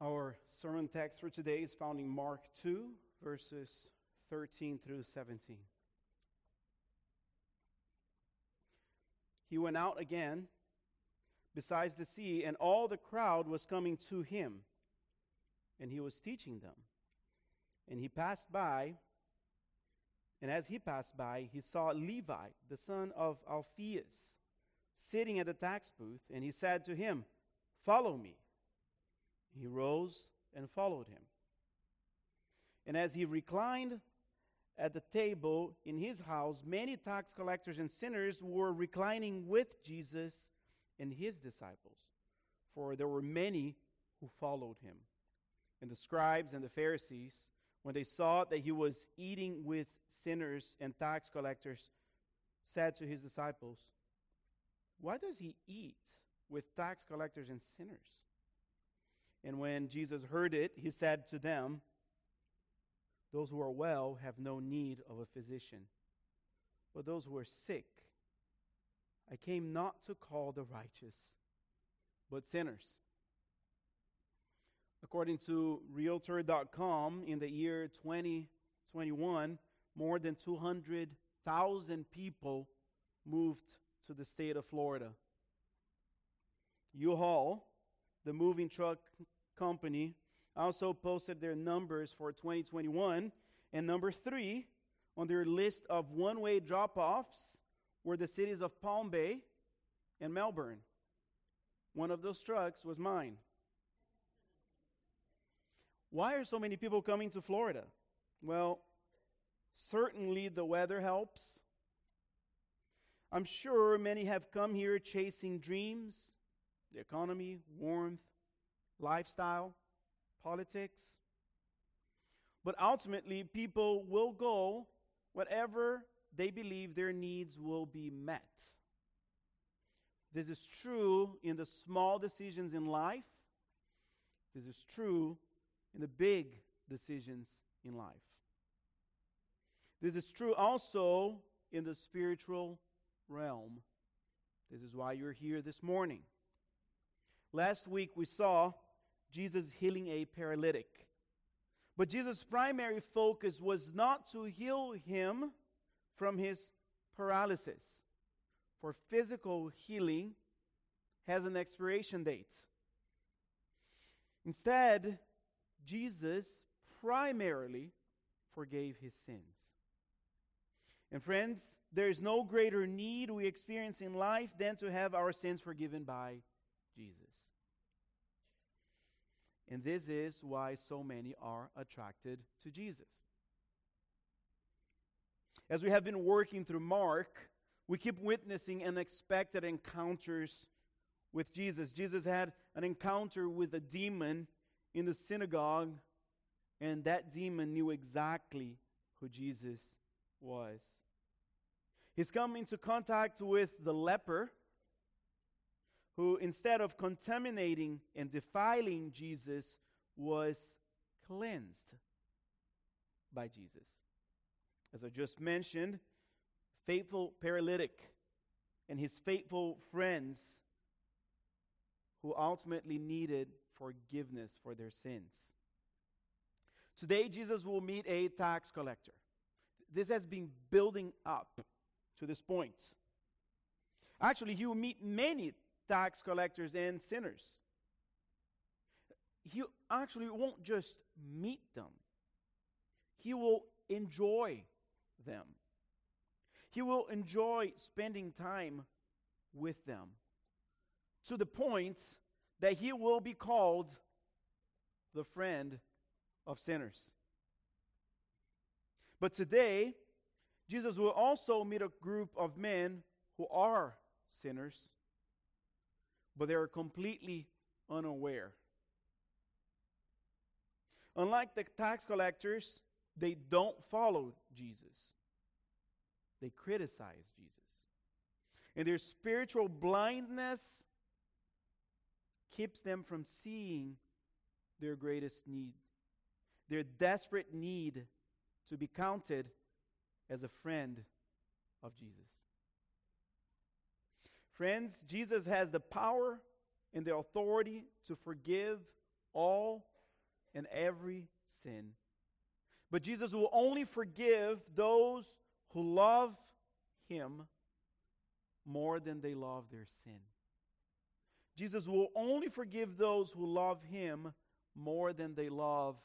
Our sermon text for today is found in Mark 2, verses 13 through 17. He went out again besides the sea, and all the crowd was coming to him, and he was teaching them. And he passed by, and as he passed by, he saw Levi, the son of Alphaeus, sitting at the tax booth, and he said to him, Follow me. He rose and followed him. And as he reclined at the table in his house, many tax collectors and sinners were reclining with Jesus and his disciples, for there were many who followed him. And the scribes and the Pharisees, when they saw that he was eating with sinners and tax collectors, said to his disciples, Why does he eat with tax collectors and sinners? And when Jesus heard it, he said to them, Those who are well have no need of a physician, but those who are sick. I came not to call the righteous, but sinners. According to Realtor.com, in the year 2021, more than 200,000 people moved to the state of Florida. U-Haul, the moving truck company, also posted their numbers for 2021. And number three on their list of one way drop offs were the cities of Palm Bay and Melbourne. One of those trucks was mine. Why are so many people coming to Florida? Well, certainly the weather helps. I'm sure many have come here chasing dreams, the economy, warmth, lifestyle, politics. But ultimately, people will go whatever they believe their needs will be met. This is true in the small decisions in life. This is true in the big decisions in life. This is true also in the spiritual realm. This is why you're here this morning. Last week we saw Jesus healing a paralytic. But Jesus' primary focus was not to heal him from his paralysis, for physical healing has an expiration date. Instead, Jesus primarily forgave his sins. And friends, there is no greater need we experience in life than to have our sins forgiven by Jesus. And this is why so many are attracted to Jesus. As we have been working through Mark, we keep witnessing unexpected encounters with Jesus. Jesus had an encounter with a demon in the synagogue, and that demon knew exactly who Jesus was. He's come into contact with the leper who, instead of contaminating and defiling Jesus, was cleansed by Jesus. As I just mentioned, faithful paralytic and his faithful friends who ultimately needed forgiveness for their sins. Today, Jesus will meet a tax collector. This has been building up to this point. Actually, he will meet many tax collectors and sinners. He actually won't just meet them, he will enjoy them. He will enjoy spending time with them to the point that he will be called the friend of sinners. But today, Jesus will also meet a group of men who are sinners but they are completely unaware. Unlike the tax collectors, they don't follow Jesus, they criticize Jesus. And their spiritual blindness keeps them from seeing their greatest need, their desperate need to be counted as a friend of Jesus. Friends, Jesus has the power and the authority to forgive all and every sin. But Jesus will only forgive those who love him more than they love their sin. Jesus will only forgive those who love him more than they love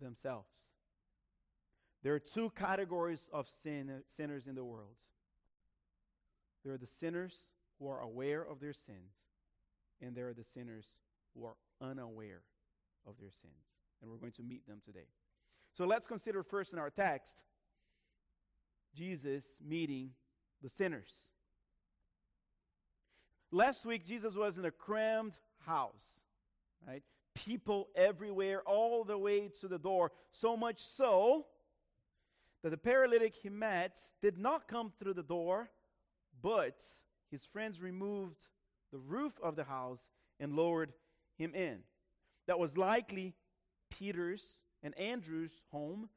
themselves. There are two categories of sin, sinners in the world. There are the sinners who are aware of their sins, and there are the sinners who are unaware of their sins. And we're going to meet them today. So let's consider first in our text Jesus meeting the sinners. Last week, Jesus was in a crammed house, right? People everywhere, all the way to the door. So much so that the paralytic he met did not come through the door, but his friends removed the roof of the house and lowered him in. That was likely Peter's and Andrew's home.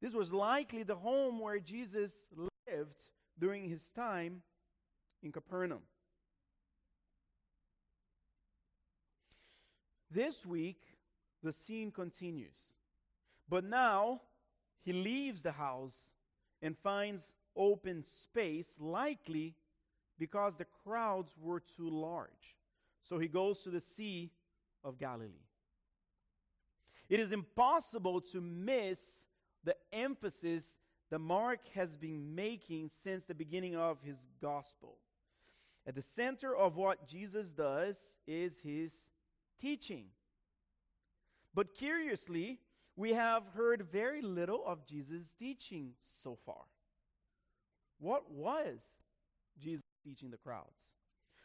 This was likely the home where Jesus lived during his time in Capernaum. This week, the scene continues. But now, he leaves the house and finds open space, likely because the crowds were too large. So he goes to the Sea of Galilee. It is impossible to miss the emphasis that Mark has been making since the beginning of his gospel. At the center of what Jesus does is his teaching. But curiously, we have heard very little of Jesus' teaching so far. What was Jesus teaching the crowds?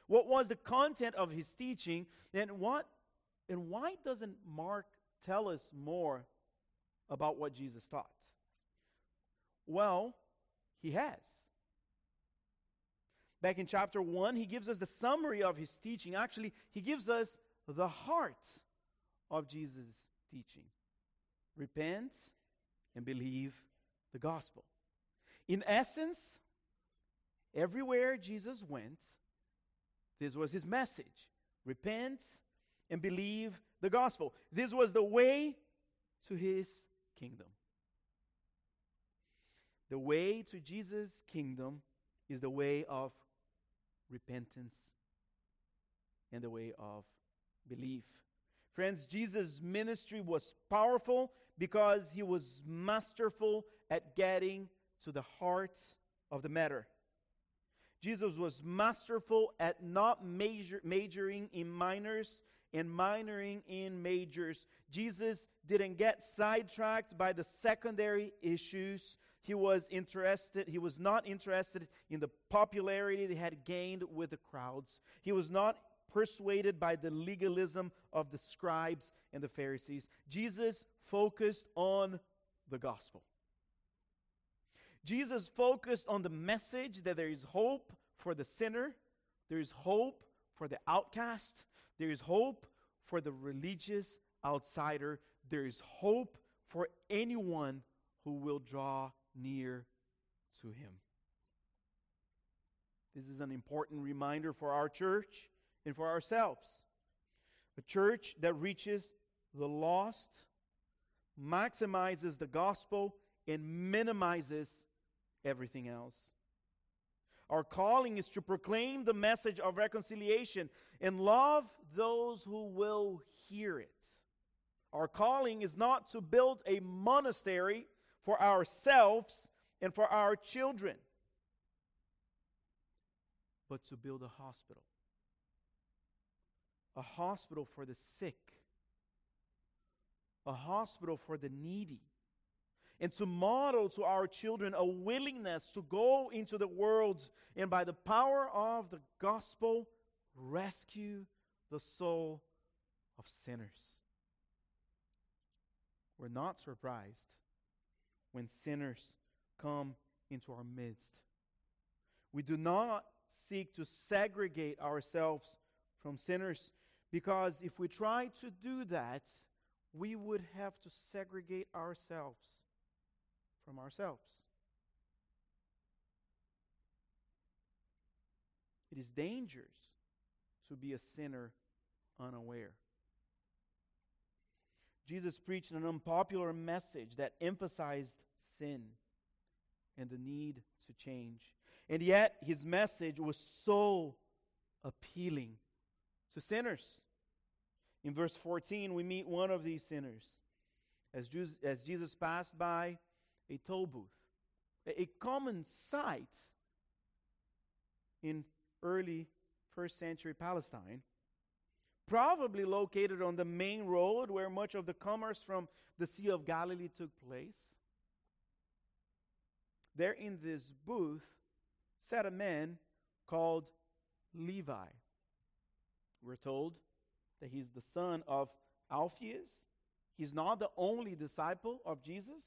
What was the content of his teaching? And what and why doesn't Mark tell us more about what Jesus taught? Well, he has. Back in chapter 1, he gives us the summary of his teaching. Actually, he gives us the heart of Jesus' teaching repent and believe the gospel. In essence, everywhere Jesus went, this was his message repent and believe the gospel. This was the way to his kingdom. The way to Jesus' kingdom is the way of repentance and the way of belief. Friends, Jesus' ministry was powerful because he was masterful at getting to the heart of the matter. Jesus was masterful at not major, majoring in minors and minoring in majors. Jesus didn't get sidetracked by the secondary issues. He was interested, he was not interested in the popularity they had gained with the crowds. He was not persuaded by the legalism of the scribes and the Pharisees. Jesus focused on the gospel. Jesus focused on the message that there is hope for the sinner, there is hope for the outcast, there is hope for the religious outsider, there is hope for anyone who will draw near to him. This is an important reminder for our church and for ourselves. A church that reaches the lost, maximizes the gospel, and minimizes everything else. Our calling is to proclaim the message of reconciliation and love those who will hear it. Our calling is not to build a monastery for ourselves and for our children, but to build a hospital a hospital for the sick, a hospital for the needy, and to model to our children a willingness to go into the world and by the power of the gospel rescue the soul of sinners. We're not surprised when sinners come into our midst. We do not seek to segregate ourselves from sinners because if we try to do that, we would have to segregate ourselves from ourselves. It is dangerous to be a sinner unaware. Jesus preached an unpopular message that emphasized sin and the need to change. And yet, his message was so appealing to sinners. In verse 14, we meet one of these sinners as, as Jesus passed by a toll booth, a common sight in early first century Palestine, probably located on the main road where much of the commerce from the Sea of Galilee took place. There in this booth sat a man called Levi. We're told that he's the son of Alphaeus. He's not the only disciple of Jesus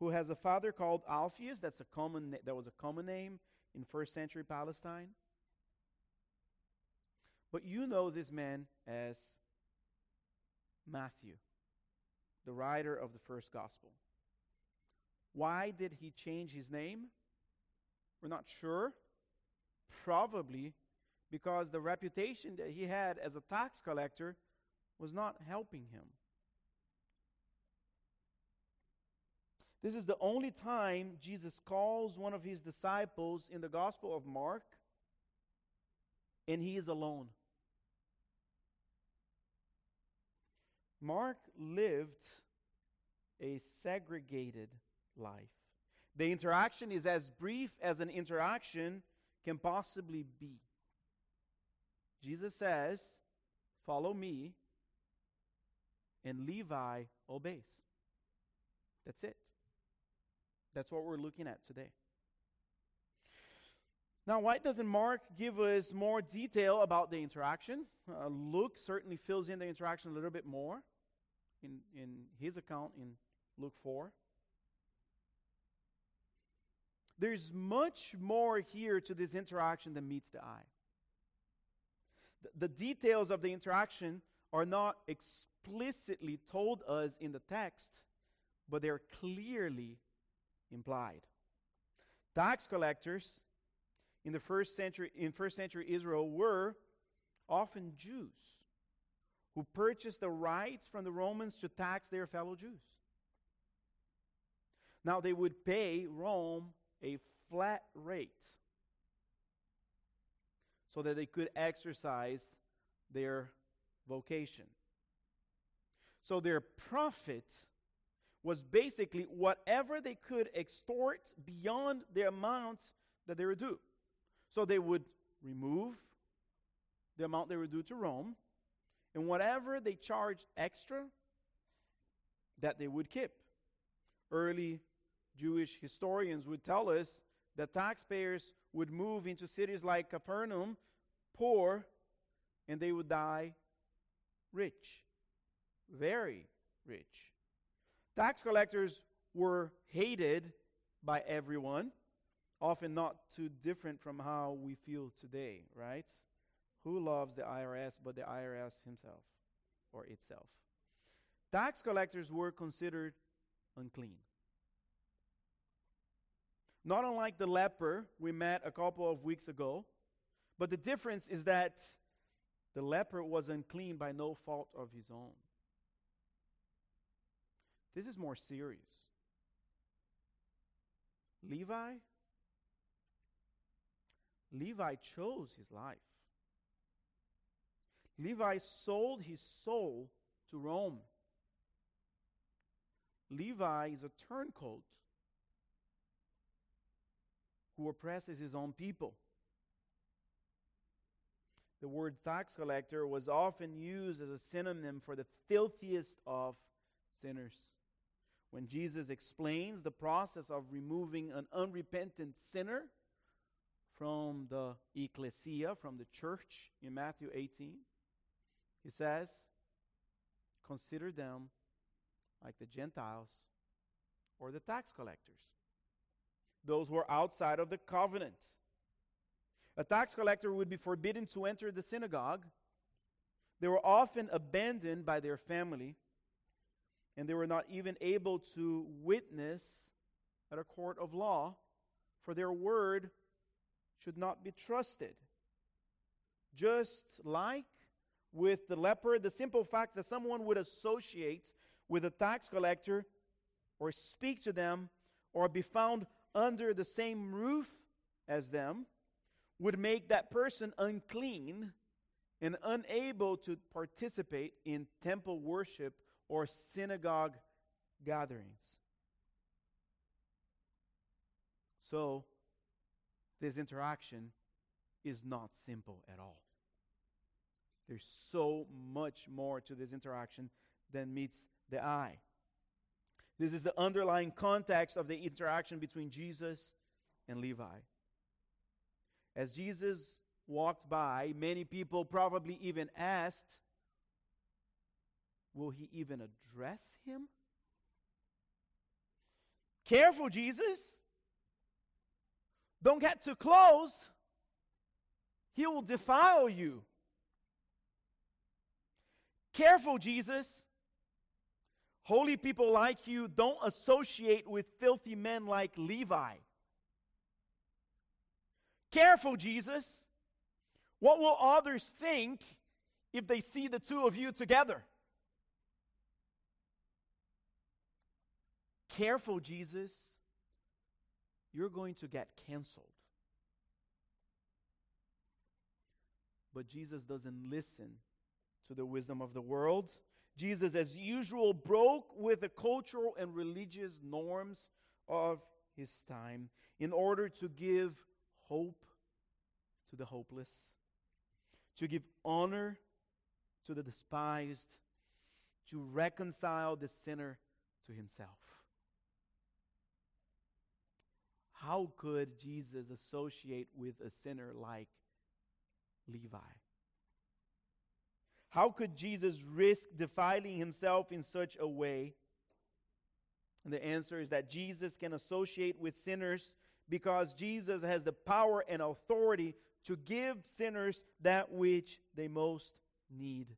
who has a father called Alphaeus. That's a common, that was a common name in first century Palestine. But you know this man as Matthew, the writer of the first gospel. Why did he change his name? We're not sure. Probably because the reputation that he had as a tax collector was not helping him. This is the only time Jesus calls one of his disciples in the Gospel of Mark, and he is alone. Mark lived a segregated life. The interaction is as brief as an interaction can possibly be. Jesus says, Follow me, and Levi obeys. That's it. That's what we're looking at today. Now, why doesn't Mark give us more detail about the interaction? Uh, Luke certainly fills in the interaction a little bit more in, in his account in Luke 4. There's much more here to this interaction than meets the eye. The, the details of the interaction are not explicitly told us in the text, but they're clearly implied. Tax collectors in the first century in first century Israel were often Jews who purchased the rights from the Romans to tax their fellow Jews. Now they would pay Rome a flat rate so that they could exercise their vocation. So their profit was basically whatever they could extort beyond the amount that they were due. So they would remove the amount they were due to Rome, and whatever they charged extra, that they would keep. Early Jewish historians would tell us that taxpayers would move into cities like Capernaum poor, and they would die rich, very rich. Tax collectors were hated by everyone, often not too different from how we feel today, right? Who loves the IRS but the IRS himself or itself? Tax collectors were considered unclean. Not unlike the leper we met a couple of weeks ago, but the difference is that the leper was unclean by no fault of his own. This is more serious. Levi Levi chose his life. Levi sold his soul to Rome. Levi is a turncoat who oppresses his own people. The word tax collector was often used as a synonym for the filthiest of sinners. When Jesus explains the process of removing an unrepentant sinner from the ecclesia, from the church in Matthew 18, he says, Consider them like the Gentiles or the tax collectors, those who are outside of the covenant. A tax collector would be forbidden to enter the synagogue. They were often abandoned by their family, and they were not even able to witness at a court of law, for their word should not be trusted. Just like with the leper, the simple fact that someone would associate with a tax collector or speak to them or be found under the same roof as them would make that person unclean and unable to participate in temple worship or synagogue gatherings. So, this interaction is not simple at all. There's so much more to this interaction than meets the eye. This is the underlying context of the interaction between Jesus and Levi. As Jesus walked by, many people probably even asked, Will he even address him? Careful, Jesus. Don't get too close. He will defile you. Careful, Jesus. Holy people like you don't associate with filthy men like Levi. Careful, Jesus. What will others think if they see the two of you together? Careful, Jesus. You're going to get canceled. But Jesus doesn't listen to the wisdom of the world. Jesus, as usual, broke with the cultural and religious norms of his time in order to give hope to the hopeless, to give honor to the despised, to reconcile the sinner to himself. How could Jesus associate with a sinner like Levi? How could Jesus risk defiling himself in such a way? And the answer is that Jesus can associate with sinners because Jesus has the power and authority to give sinners that which they most need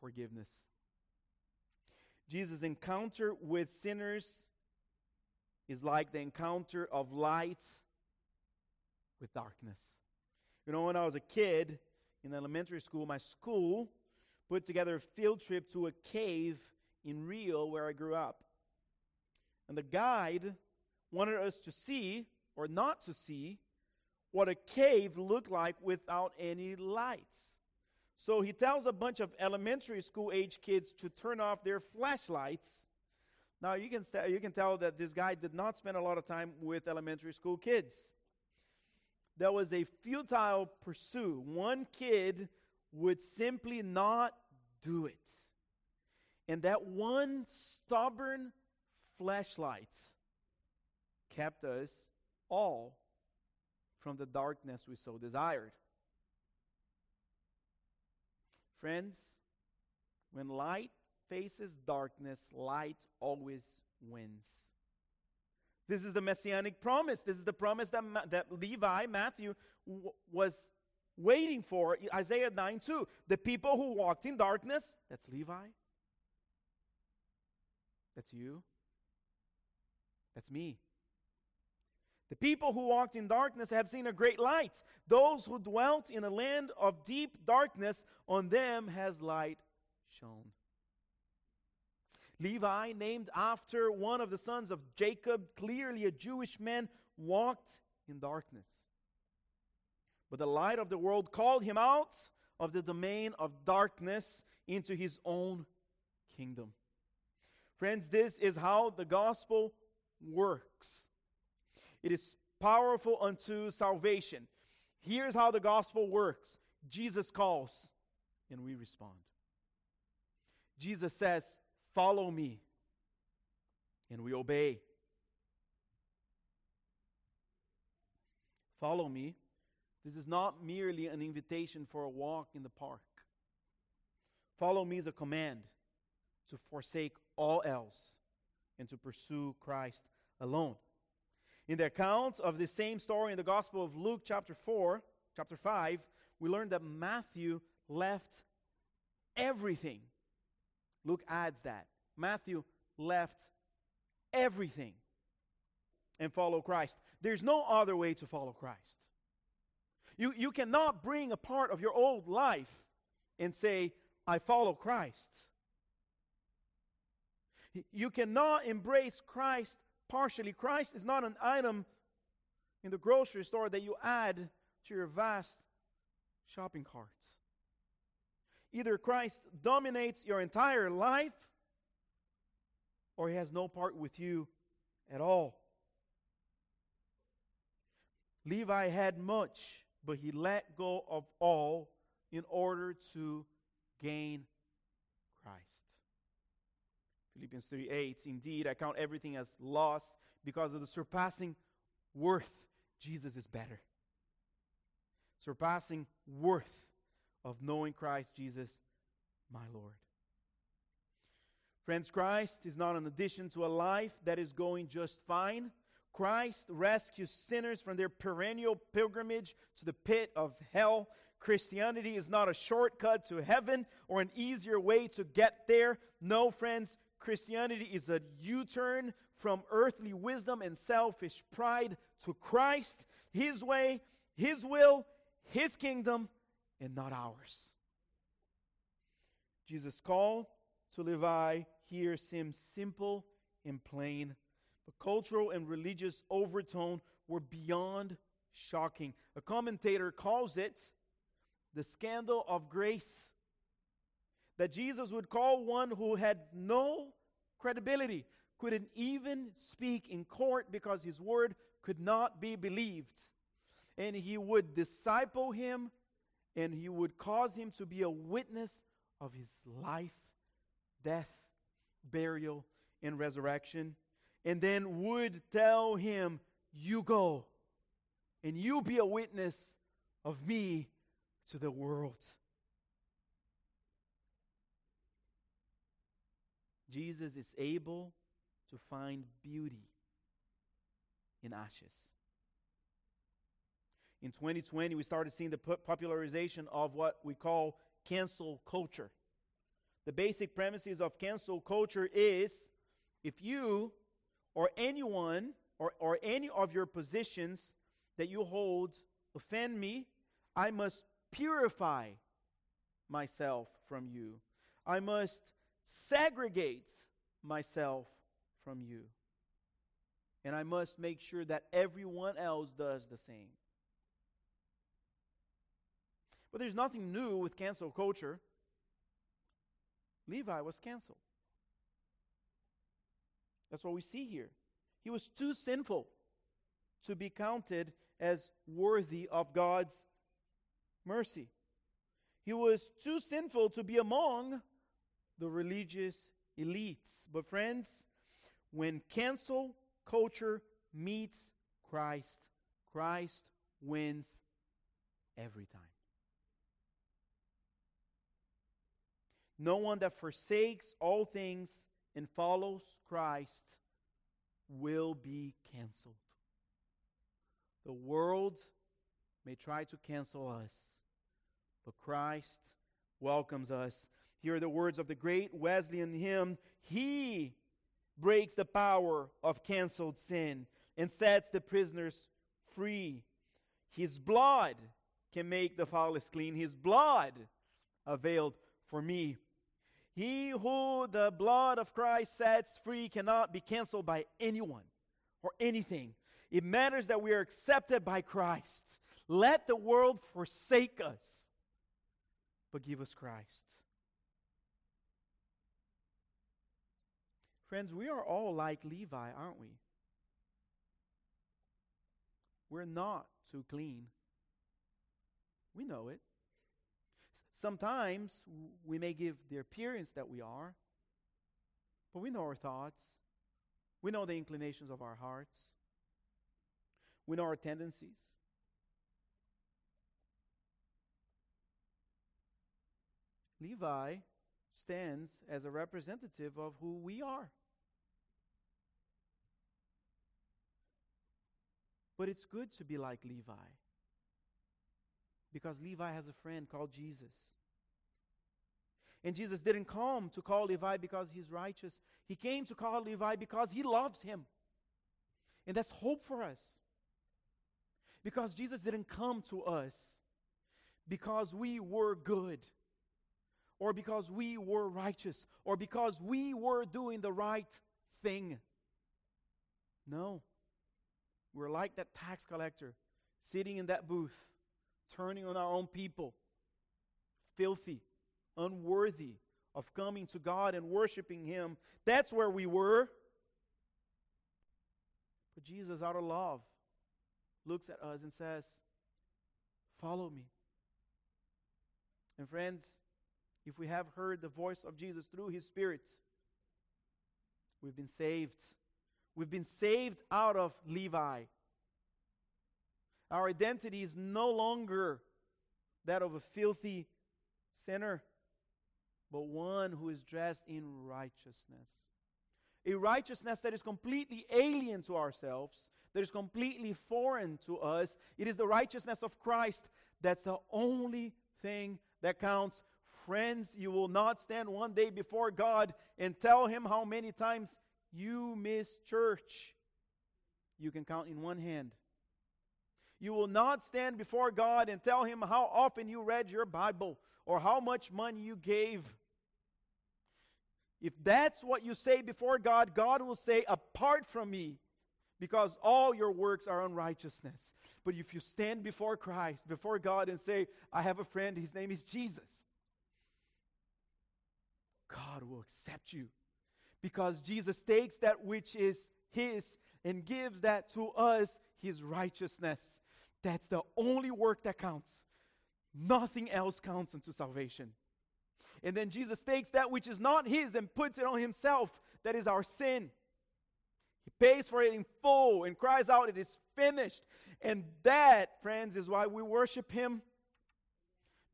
forgiveness. Jesus' encounter with sinners is like the encounter of light with darkness. You know, when I was a kid in elementary school, my school put together a field trip to a cave in Rio where I grew up. And the guide wanted us to see, or not to see, what a cave looked like without any lights. So he tells a bunch of elementary school age kids to turn off their flashlights. Now you can, st- you can tell that this guy did not spend a lot of time with elementary school kids. There was a futile pursuit. One kid would simply not do it. And that one stubborn flashlight kept us all from the darkness we so desired. Friends, when light faces darkness, light always wins. This is the messianic promise. This is the promise that, Ma- that Levi, Matthew, w- was waiting for. Isaiah 9 2. The people who walked in darkness, that's Levi. That's you. That's me. The people who walked in darkness have seen a great light. Those who dwelt in a land of deep darkness, on them has light shone. Levi, named after one of the sons of Jacob, clearly a Jewish man, walked in darkness. But the light of the world called him out of the domain of darkness into his own kingdom. Friends, this is how the gospel works. It is powerful unto salvation. Here's how the gospel works Jesus calls, and we respond. Jesus says, Follow me, and we obey. Follow me. This is not merely an invitation for a walk in the park. Follow me is a command to forsake all else and to pursue Christ alone. In the account of the same story in the Gospel of Luke, chapter 4, chapter 5, we learn that Matthew left everything. Luke adds that. Matthew left everything and follow Christ. There's no other way to follow Christ. You, you cannot bring a part of your old life and say, I follow Christ. You cannot embrace Christ partially. Christ is not an item in the grocery store that you add to your vast shopping carts. Either Christ dominates your entire life or he has no part with you at all. Levi had much, but he let go of all in order to gain Christ. Philippians 3 8, indeed, I count everything as lost because of the surpassing worth. Jesus is better. Surpassing worth of knowing Christ Jesus, my Lord. Friends, Christ is not an addition to a life that is going just fine. Christ rescues sinners from their perennial pilgrimage to the pit of hell. Christianity is not a shortcut to heaven or an easier way to get there. No, friends, Christianity is a U turn from earthly wisdom and selfish pride to Christ, His way, His will, His kingdom, and not ours. Jesus' call to Levi here seems simple and plain, but cultural and religious overtone were beyond shocking. A commentator calls it the scandal of grace. That Jesus would call one who had no credibility, couldn't even speak in court because his word could not be believed. And he would disciple him and he would cause him to be a witness of his life, death, burial, and resurrection. And then would tell him, You go and you be a witness of me to the world. Jesus is able to find beauty in ashes. In 2020, we started seeing the popularization of what we call cancel culture. The basic premises of cancel culture is if you or anyone or, or any of your positions that you hold offend me, I must purify myself from you. I must segregate myself from you. And I must make sure that everyone else does the same. But there's nothing new with cancel culture. Levi was canceled. That's what we see here. He was too sinful to be counted as worthy of God's mercy. He was too sinful to be among the religious elites. But, friends, when cancel culture meets Christ, Christ wins every time. No one that forsakes all things and follows Christ will be canceled. The world may try to cancel us, but Christ welcomes us. Here are the words of the great Wesleyan hymn He breaks the power of canceled sin and sets the prisoners free. His blood can make the foulest clean. His blood availed for me. He who the blood of Christ sets free cannot be canceled by anyone or anything. It matters that we are accepted by Christ. Let the world forsake us, but give us Christ. Friends, we are all like Levi, aren't we? We're not too clean. We know it. Sometimes we may give the appearance that we are, but we know our thoughts. We know the inclinations of our hearts. We know our tendencies. Levi stands as a representative of who we are. But it's good to be like Levi because Levi has a friend called Jesus. And Jesus didn't come to call Levi because he's righteous. He came to call Levi because he loves him. And that's hope for us. Because Jesus didn't come to us because we were good or because we were righteous or because we were doing the right thing. No. We're like that tax collector sitting in that booth, turning on our own people, filthy, unworthy of coming to God and worshiping Him. That's where we were. But Jesus, out of love, looks at us and says, Follow me. And friends, if we have heard the voice of Jesus through His Spirit, we've been saved. We've been saved out of Levi. Our identity is no longer that of a filthy sinner, but one who is dressed in righteousness. A righteousness that is completely alien to ourselves, that is completely foreign to us. It is the righteousness of Christ that's the only thing that counts. Friends, you will not stand one day before God and tell Him how many times you miss church. You can count in one hand. You will not stand before God and tell Him how often you read your Bible or how much money you gave. If that's what you say before God, God will say, Apart from me, because all your works are unrighteousness. But if you stand before Christ, before God, and say, I have a friend, his name is Jesus, God will accept you. Because Jesus takes that which is his and gives that to us, his righteousness. That's the only work that counts. Nothing else counts unto salvation. And then Jesus takes that which is not his and puts it on himself. That is our sin. He pays for it in full and cries out, It is finished. And that, friends, is why we worship him.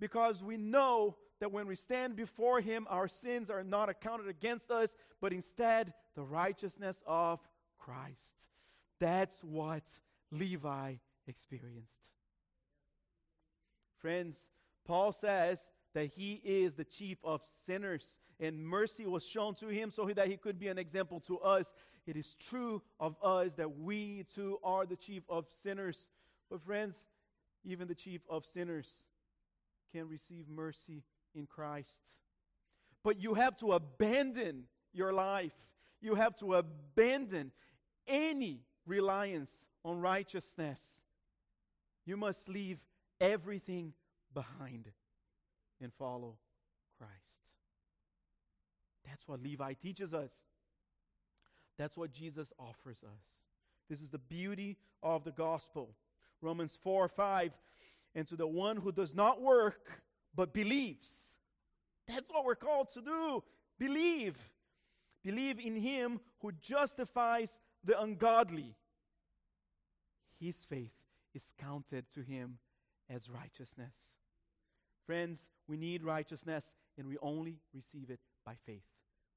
Because we know that when we stand before him, our sins are not accounted against us, but instead the righteousness of Christ. That's what Levi experienced. Friends, Paul says that he is the chief of sinners, and mercy was shown to him so that he could be an example to us. It is true of us that we too are the chief of sinners. But, friends, even the chief of sinners can receive mercy in Christ. But you have to abandon your life, you have to abandon any reliance on righteousness. You must leave everything behind and follow Christ. That's what Levi teaches us. That's what Jesus offers us. This is the beauty of the gospel. Romans 4 5. And to the one who does not work, but believes. That's what we're called to do. Believe. Believe in him who justifies the ungodly. His faith is counted to him as righteousness. Friends, we need righteousness, and we only receive it by faith.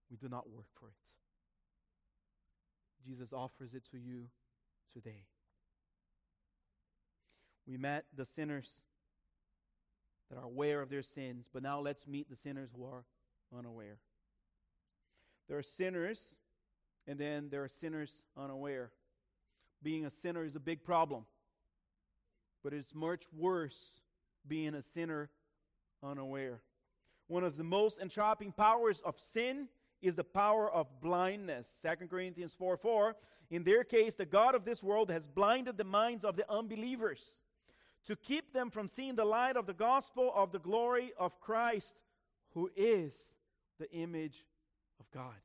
We do not work for it. Jesus offers it to you today. We met the sinners that are aware of their sins, but now let's meet the sinners who are unaware. There are sinners, and then there are sinners unaware. Being a sinner is a big problem. But it's much worse being a sinner unaware. One of the most entrapping powers of sin is the power of blindness. 2 Corinthians 4 4. In their case, the God of this world has blinded the minds of the unbelievers to keep them from seeing the light of the gospel of the glory of Christ, who is the image of God.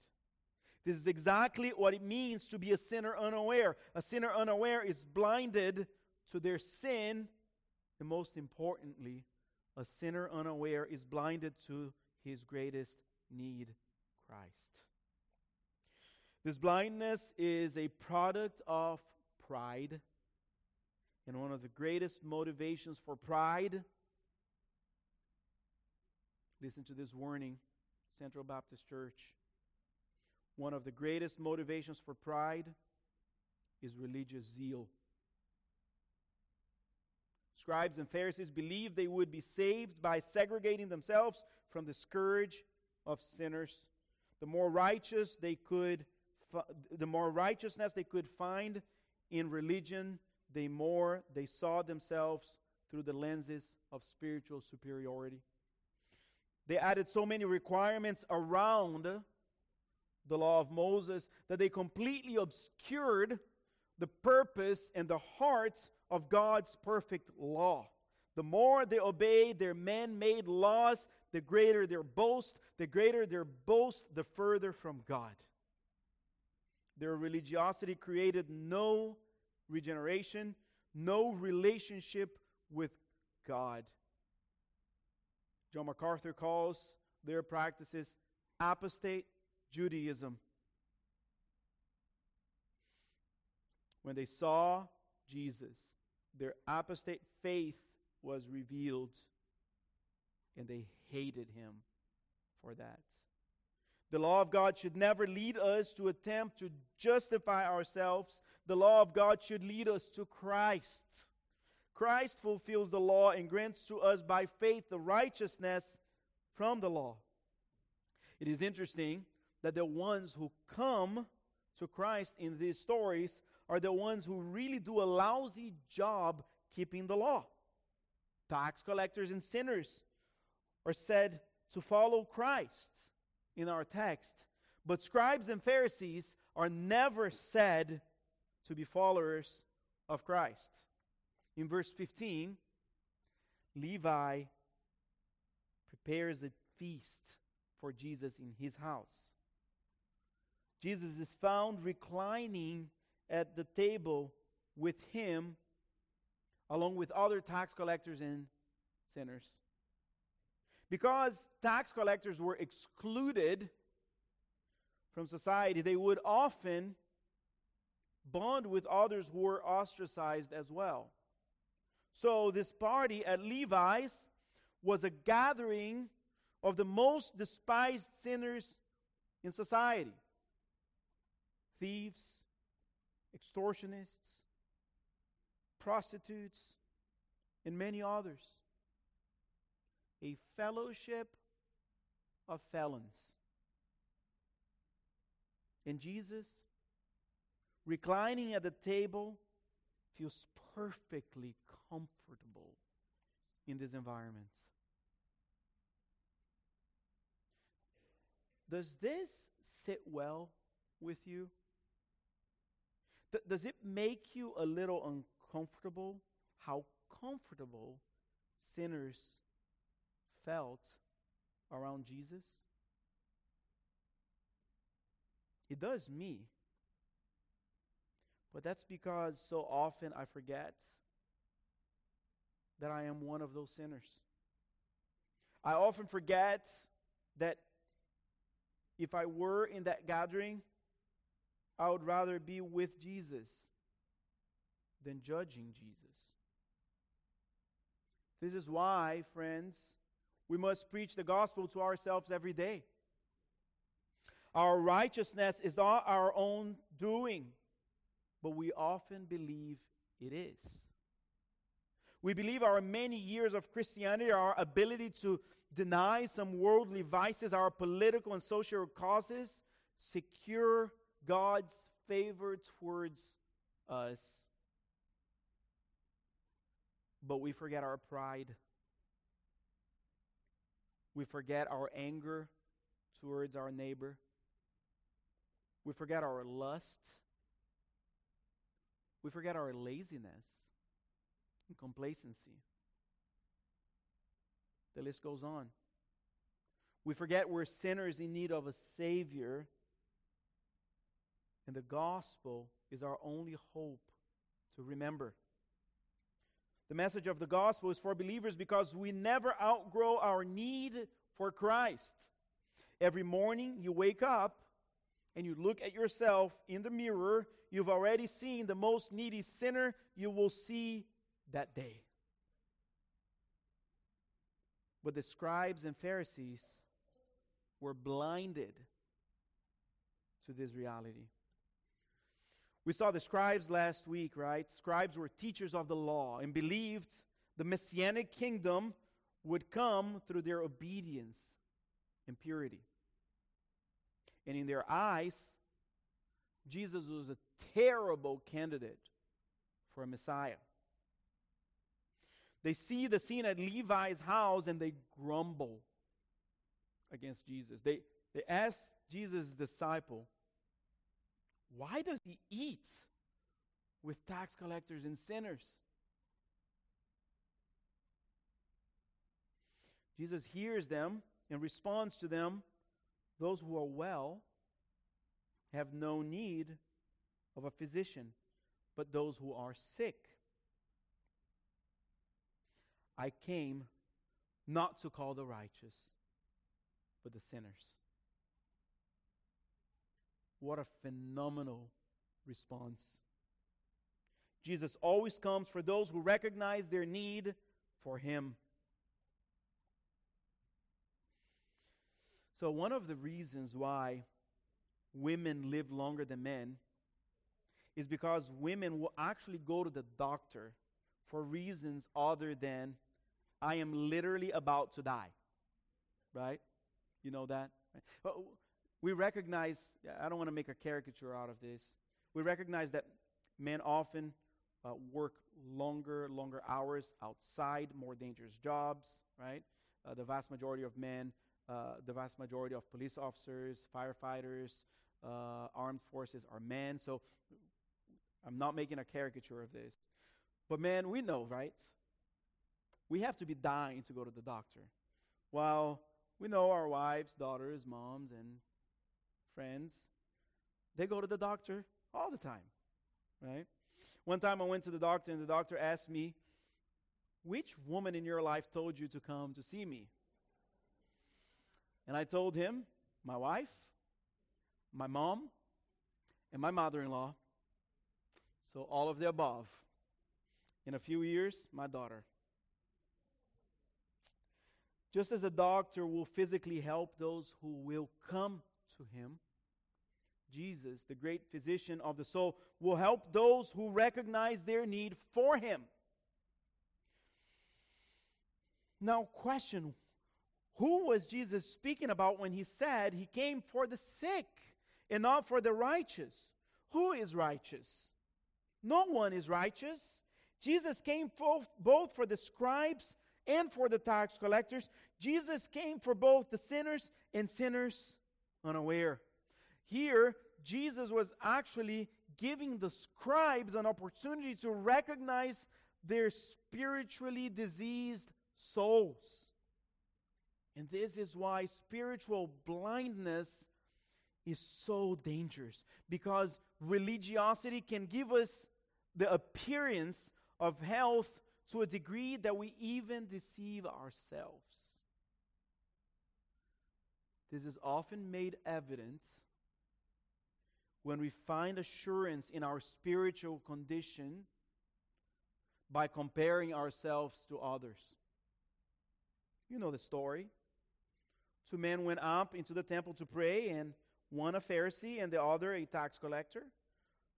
This is exactly what it means to be a sinner unaware. A sinner unaware is blinded to their sin, and most importantly, a sinner unaware is blinded to his greatest need, Christ. This blindness is a product of pride. And one of the greatest motivations for pride, listen to this warning, Central Baptist Church. One of the greatest motivations for pride is religious zeal. Scribes and Pharisees believed they would be saved by segregating themselves from the scourge of sinners. The more righteous they could the more righteousness they could find in religion, the more they saw themselves through the lenses of spiritual superiority. They added so many requirements around the law of Moses that they completely obscured the purpose and the heart of God's perfect law. The more they obeyed their man made laws, the greater their boast. The greater their boast, the further from God. Their religiosity created no regeneration, no relationship with God. John MacArthur calls their practices apostate Judaism. When they saw Jesus, their apostate faith was revealed, and they hated him for that. The law of God should never lead us to attempt to justify ourselves. The law of God should lead us to Christ. Christ fulfills the law and grants to us by faith the righteousness from the law. It is interesting that the ones who come to Christ in these stories are the ones who really do a lousy job keeping the law. Tax collectors and sinners are said to follow Christ in our text, but scribes and Pharisees are never said to be followers of Christ. In verse 15, Levi prepares a feast for Jesus in his house. Jesus is found reclining at the table with him, along with other tax collectors and sinners. Because tax collectors were excluded from society, they would often bond with others who were ostracized as well. So, this party at Levi's was a gathering of the most despised sinners in society thieves, extortionists, prostitutes, and many others. A fellowship of felons. And Jesus, reclining at the table, feels perfectly comfortable in these environments. Does this sit well with you? Th- does it make you a little uncomfortable how comfortable sinners felt around Jesus? It does me. But that's because so often I forget that I am one of those sinners. I often forget that if I were in that gathering, I would rather be with Jesus than judging Jesus. This is why, friends, we must preach the gospel to ourselves every day. Our righteousness is not our own doing, but we often believe it is. We believe our many years of Christianity, our ability to deny some worldly vices, our political and social causes, secure God's favor towards us. But we forget our pride. We forget our anger towards our neighbor. We forget our lust. We forget our laziness and complacency. The list goes on. We forget we're sinners in need of a Savior and the gospel is our only hope to remember. The message of the gospel is for believers because we never outgrow our need for Christ. Every morning you wake up and you look at yourself in the mirror, you've already seen the most needy sinner you will see that day. But the scribes and Pharisees were blinded to this reality. We saw the scribes last week, right? Scribes were teachers of the law and believed the messianic kingdom would come through their obedience and purity. And in their eyes, Jesus was a terrible candidate for a Messiah. They see the scene at Levi's house and they grumble against Jesus. They, they ask Jesus' disciple, Why does he eat with tax collectors and sinners? Jesus hears them and responds to them Those who are well have no need of a physician, but those who are sick. I came not to call the righteous, but the sinners. What a phenomenal response. Jesus always comes for those who recognize their need for Him. So, one of the reasons why women live longer than men is because women will actually go to the doctor for reasons other than I am literally about to die. Right? You know that? But we recognize, I don't want to make a caricature out of this. We recognize that men often uh, work longer, longer hours outside, more dangerous jobs, right? Uh, the vast majority of men, uh, the vast majority of police officers, firefighters, uh, armed forces are men. So I'm not making a caricature of this. But man, we know, right? We have to be dying to go to the doctor. While we know our wives, daughters, moms, and friends, they go to the doctor all the time, right? One time I went to the doctor, and the doctor asked me, Which woman in your life told you to come to see me? And I told him, My wife, my mom, and my mother in law. So all of the above. In a few years, my daughter. Just as a doctor will physically help those who will come to him, Jesus, the great physician of the soul, will help those who recognize their need for him. Now, question Who was Jesus speaking about when he said he came for the sick and not for the righteous? Who is righteous? No one is righteous. Jesus came both for the scribes and for the tax collectors. Jesus came for both the sinners and sinners unaware. Here, Jesus was actually giving the scribes an opportunity to recognize their spiritually diseased souls. And this is why spiritual blindness is so dangerous because religiosity can give us the appearance of health to a degree that we even deceive ourselves. This is often made evident when we find assurance in our spiritual condition by comparing ourselves to others. You know the story. Two men went up into the temple to pray, and one a Pharisee and the other a tax collector.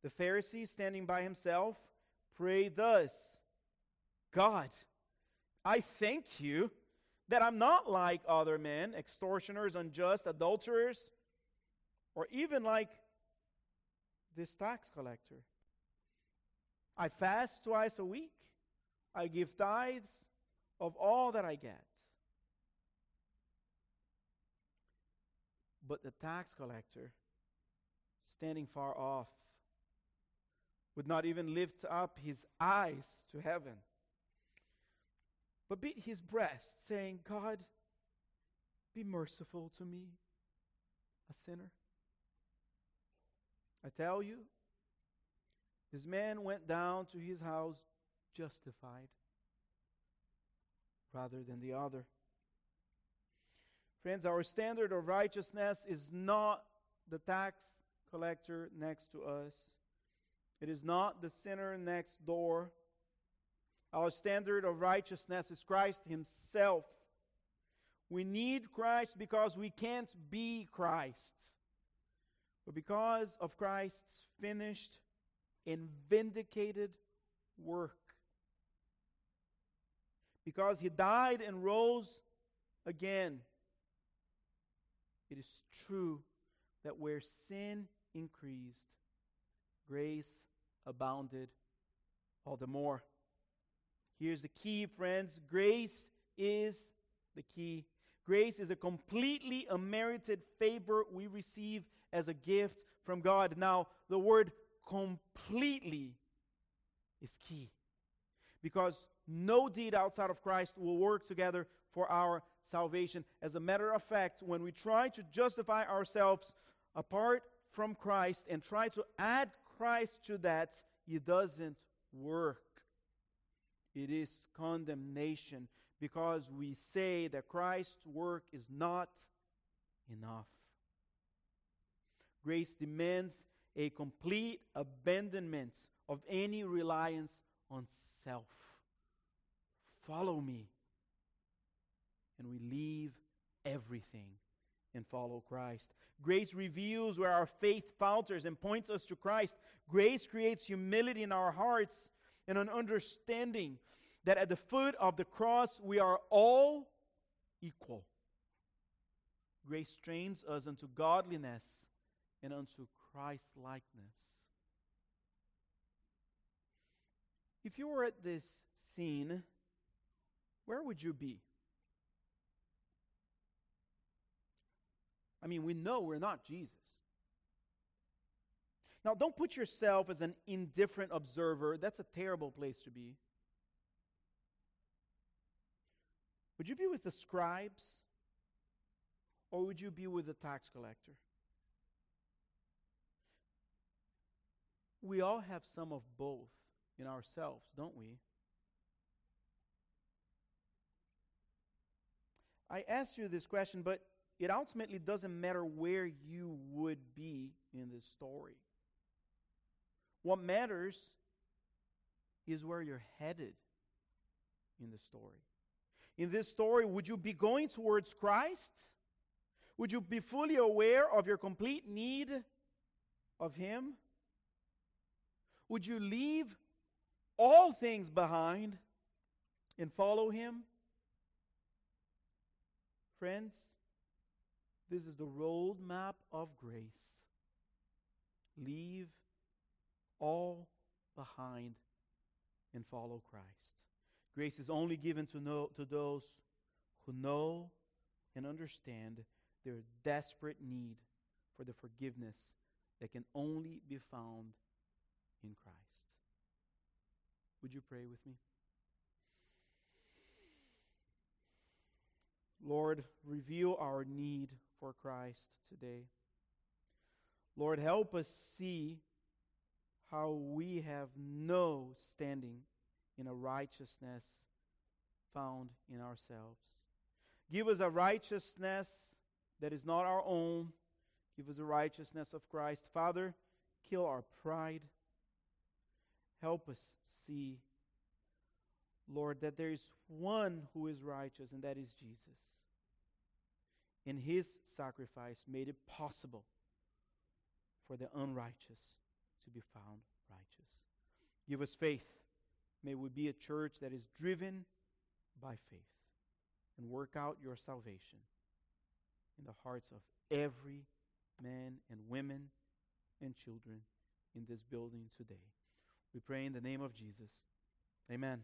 The Pharisee, standing by himself, prayed thus God, I thank you that I'm not like other men, extortioners, unjust, adulterers, or even like this tax collector. I fast twice a week. I give tithes of all that I get. But the tax collector, standing far off, would not even lift up his eyes to heaven, but beat his breast, saying, God, be merciful to me, a sinner. I tell you, this man went down to his house justified rather than the other. Friends, our standard of righteousness is not the tax collector next to us. It is not the sinner next door. Our standard of righteousness is Christ Himself. We need Christ because we can't be Christ. But because of Christ's finished and vindicated work. Because He died and rose again. It is true that where sin increased, grace abounded all the more. Here's the key, friends grace is the key. Grace is a completely unmerited favor we receive as a gift from God. Now, the word completely is key because no deed outside of Christ will work together for our salvation. As a matter of fact, when we try to justify ourselves apart from Christ and try to add Christ to that, it doesn't work. It is condemnation because we say that Christ's work is not enough. Grace demands a complete abandonment of any reliance on self. Follow me. And we leave everything and follow Christ. Grace reveals where our faith falters and points us to Christ. Grace creates humility in our hearts and an understanding that at the foot of the cross we are all equal. Grace trains us unto godliness and unto Christ likeness. If you were at this scene, where would you be? I mean, we know we're not Jesus. Now, don't put yourself as an indifferent observer. That's a terrible place to be. Would you be with the scribes or would you be with the tax collector? We all have some of both in ourselves, don't we? I asked you this question, but it ultimately doesn't matter where you would be in this story. What matters is where you're headed in the story. In this story, would you be going towards Christ? Would you be fully aware of your complete need of Him? Would you leave all things behind and follow Him? Friends, this is the roadmap of grace. Leave all behind and follow Christ. Grace is only given to, know, to those who know and understand their desperate need for the forgiveness that can only be found in Christ. Would you pray with me? Lord, reveal our need for Christ today. Lord, help us see how we have no standing in a righteousness found in ourselves. Give us a righteousness that is not our own. Give us a righteousness of Christ. Father, kill our pride. Help us see, Lord, that there is one who is righteous, and that is Jesus. And his sacrifice made it possible for the unrighteous to be found righteous. Give us faith. May we be a church that is driven by faith and work out your salvation in the hearts of every man and women and children in this building today. We pray in the name of Jesus. Amen.